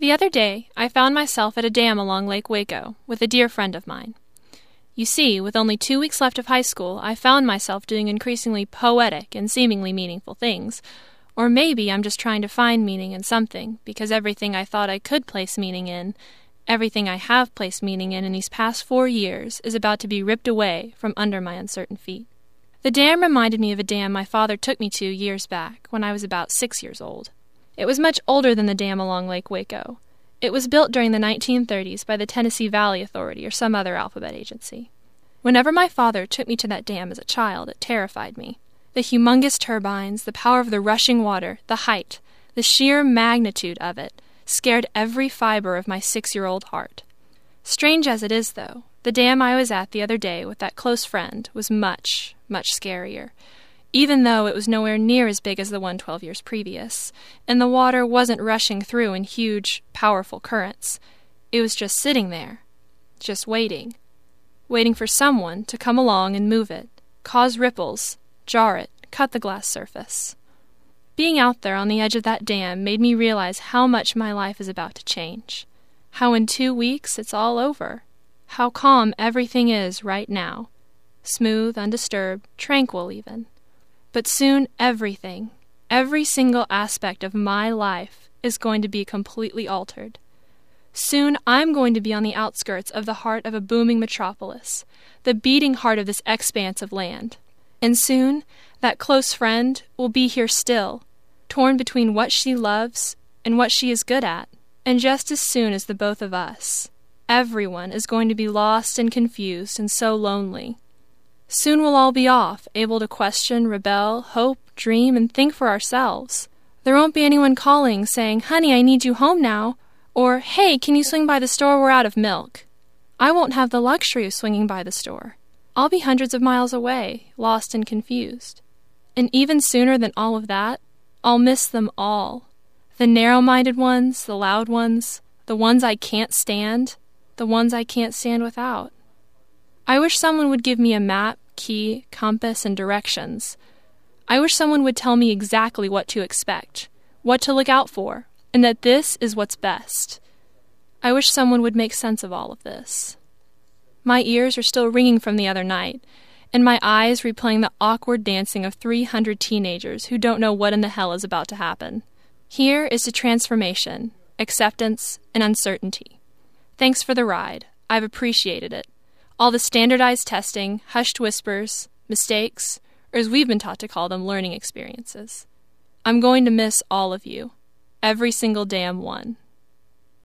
The other day, I found myself at a dam along Lake Waco with a dear friend of mine. You see, with only two weeks left of high school, I found myself doing increasingly poetic and seemingly meaningful things. Or maybe I'm just trying to find meaning in something, because everything I thought I could place meaning in, everything I have placed meaning in in these past four years, is about to be ripped away from under my uncertain feet. The dam reminded me of a dam my father took me to years back, when I was about six years old. It was much older than the dam along Lake Waco. It was built during the 1930s by the Tennessee Valley Authority or some other alphabet agency. Whenever my father took me to that dam as a child, it terrified me. The humongous turbines, the power of the rushing water, the height, the sheer magnitude of it scared every fiber of my six year old heart. Strange as it is, though, the dam I was at the other day with that close friend was much, much scarier even though it was nowhere near as big as the one twelve years previous, and the water wasn't rushing through in huge, powerful currents. It was just sitting there, just waiting, waiting for someone to come along and move it, cause ripples, jar it, cut the glass surface. Being out there on the edge of that dam made me realize how much my life is about to change. How in two weeks it's all over. How calm everything is right now. Smooth, undisturbed, tranquil even. But soon everything, every single aspect of my life is going to be completely altered. Soon I'm going to be on the outskirts of the heart of a booming metropolis, the beating heart of this expanse of land. And soon that close friend will be here still, torn between what she loves and what she is good at. And just as soon as the both of us, everyone is going to be lost and confused and so lonely. Soon we'll all be off, able to question, rebel, hope, dream, and think for ourselves. There won't be anyone calling, saying, Honey, I need you home now, or Hey, can you swing by the store? We're out of milk. I won't have the luxury of swinging by the store. I'll be hundreds of miles away, lost and confused. And even sooner than all of that, I'll miss them all the narrow minded ones, the loud ones, the ones I can't stand, the ones I can't stand without. I wish someone would give me a map, key, compass, and directions. I wish someone would tell me exactly what to expect, what to look out for, and that this is what's best. I wish someone would make sense of all of this. My ears are still ringing from the other night, and my eyes replaying the awkward dancing of 300 teenagers who don't know what in the hell is about to happen. Here is to transformation, acceptance, and uncertainty. Thanks for the ride. I've appreciated it all the standardized testing, hushed whispers, mistakes, or as we've been taught to call them, learning experiences. I'm going to miss all of you, every single damn one.